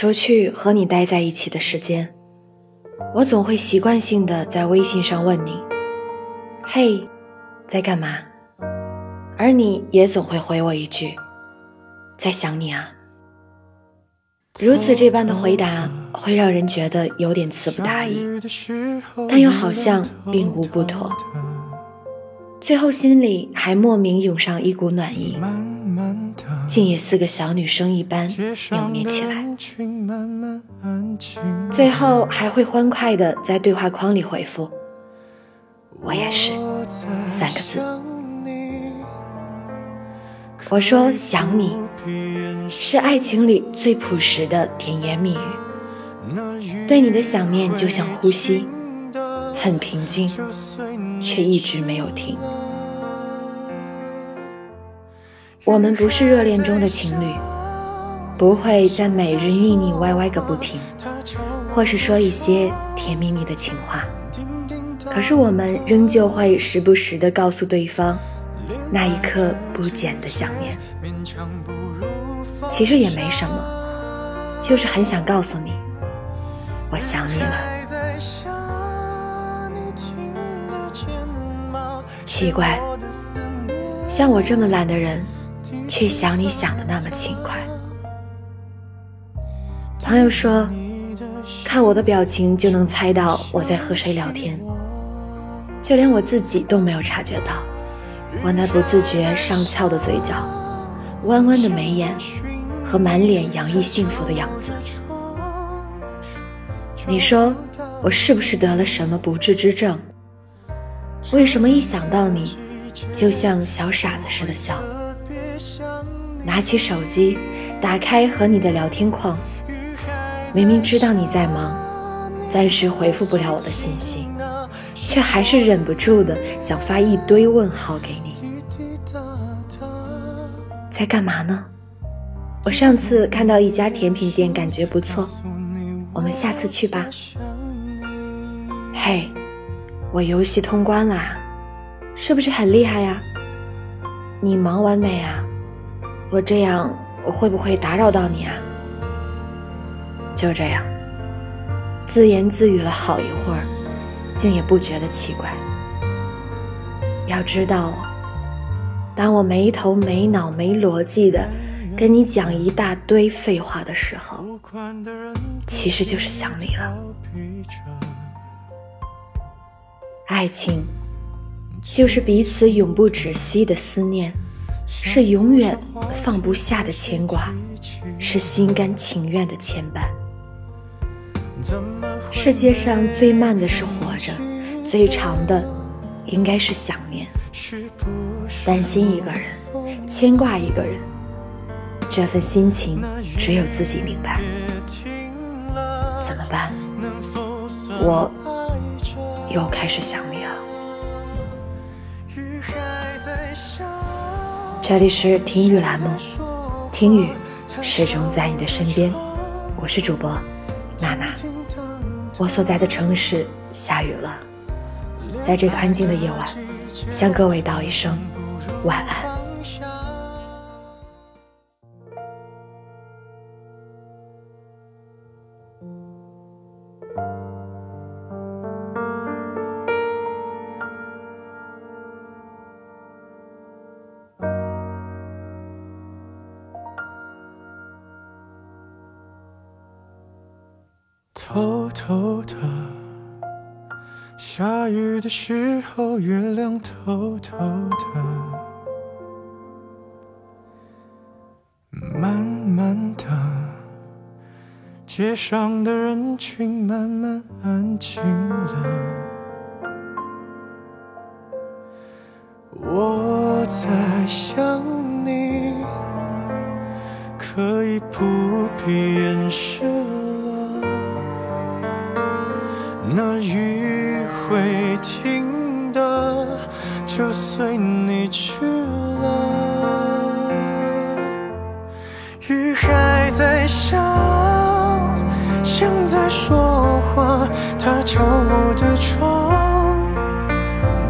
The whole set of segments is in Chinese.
除去和你待在一起的时间，我总会习惯性的在微信上问你：“嘿，在干嘛？”而你也总会回我一句：“在想你啊。”如此这般的回答会让人觉得有点词不达意，但又好像并无不妥。最后心里还莫名涌上一股暖意，竟也似个小女生一般扭捏起来。最后还会欢快的在对话框里回复：“我也是。”三个字。我说想你，是爱情里最朴实的甜言蜜语。对你的想念就像呼吸，很平静，却一直没有停。我们不是热恋中的情侣，不会在每日腻腻歪歪个不停，或是说一些甜蜜蜜的情话。可是我们仍旧会时不时的告诉对方。那一刻不减的想念，其实也没什么，就是很想告诉你，我想你了。奇怪，像我这么懒的人，却想你想的那么勤快。朋友说，看我的表情就能猜到我在和谁聊天，就连我自己都没有察觉到。我那不自觉上翘的嘴角，弯弯的眉眼，和满脸洋溢幸福的样子。你说我是不是得了什么不治之症？为什么一想到你，就像小傻子似的笑？拿起手机，打开和你的聊天框，明明知道你在忙，暂时回复不了我的信息。却还是忍不住的想发一堆问号给你，在干嘛呢？我上次看到一家甜品店，感觉不错，我们下次去吧。嘿，我游戏通关啦，是不是很厉害呀？你忙完没啊？我这样我会不会打扰到你啊？就这样，自言自语了好一会儿。竟也不觉得奇怪。要知道，当我没头没脑没逻辑的跟你讲一大堆废话的时候，其实就是想你了。爱情就是彼此永不止息的思念，是永远放不下的牵挂，是心甘情愿的牵绊。世界上最慢的是活着，最长的应该是想念。担心一个人，牵挂一个人，这份心情只有自己明白。怎么办？我又开始想这里是听雨栏目，听雨始终在你的身边。我是主播娜娜。我所在的城市下雨了，在这个安静的夜晚，向各位道一声晚安。偷偷的，下雨的时候，月亮偷偷的，慢慢的，街上的人群慢慢安静了。我在想你，可以不必掩饰。就随你去了。雨还在下，像在说话。它敲我的窗，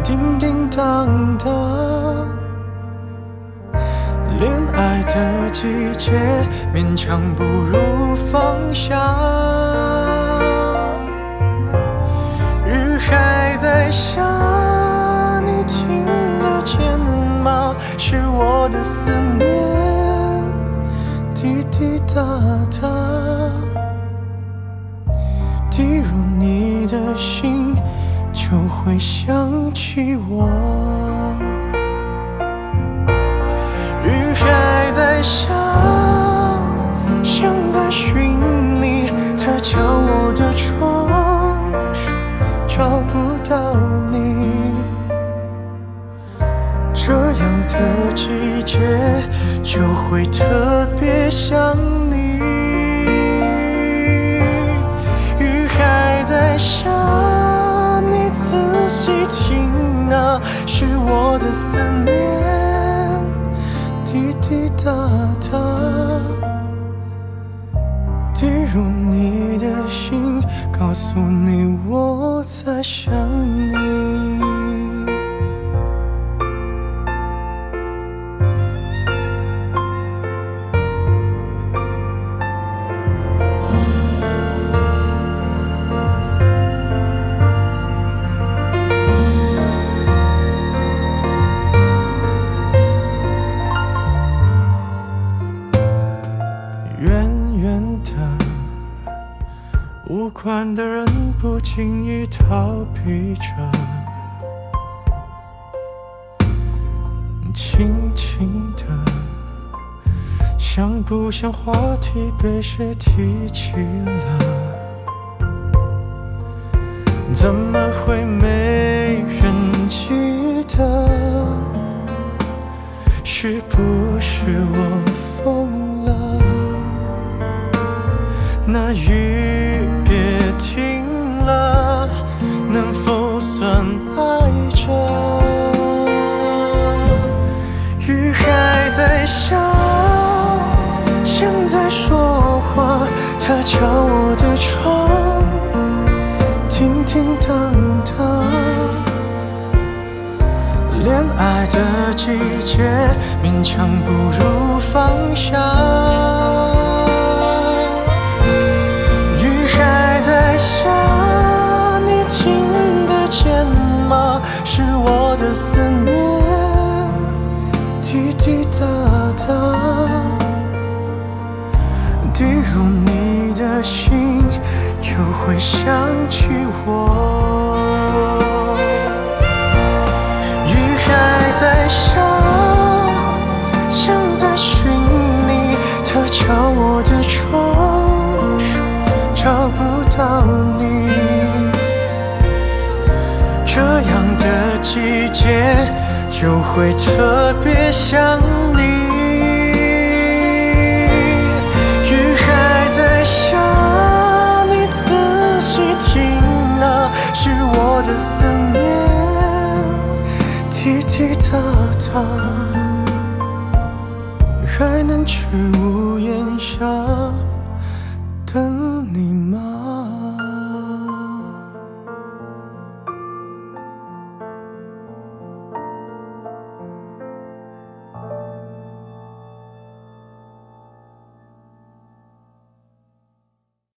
叮叮当当，恋爱。的季节，勉强不如放下。雨还在下，我的思念，滴滴答答，滴入你的心，就会想起我。雨还在下，会特别想你。雨还在下，你仔细听啊，是我的思念，滴滴答答，滴入你的心，告诉你我在想你。的人不经意逃避着，轻轻的，像不像话题被谁提起了？怎么会没人记得？是不是我疯了？那雨爱着？雨还在下，像在说话，它敲我的窗，叮叮当当。恋爱的季节，勉强不如放下。滴滴答答，滴入你的心，就会想起我。雨还在下，像在寻你，它敲我的窗，找不到你。这样的季节就会特别想你。雨还在下，你仔细听啊，是我的思念。滴滴答答，还能去屋檐下。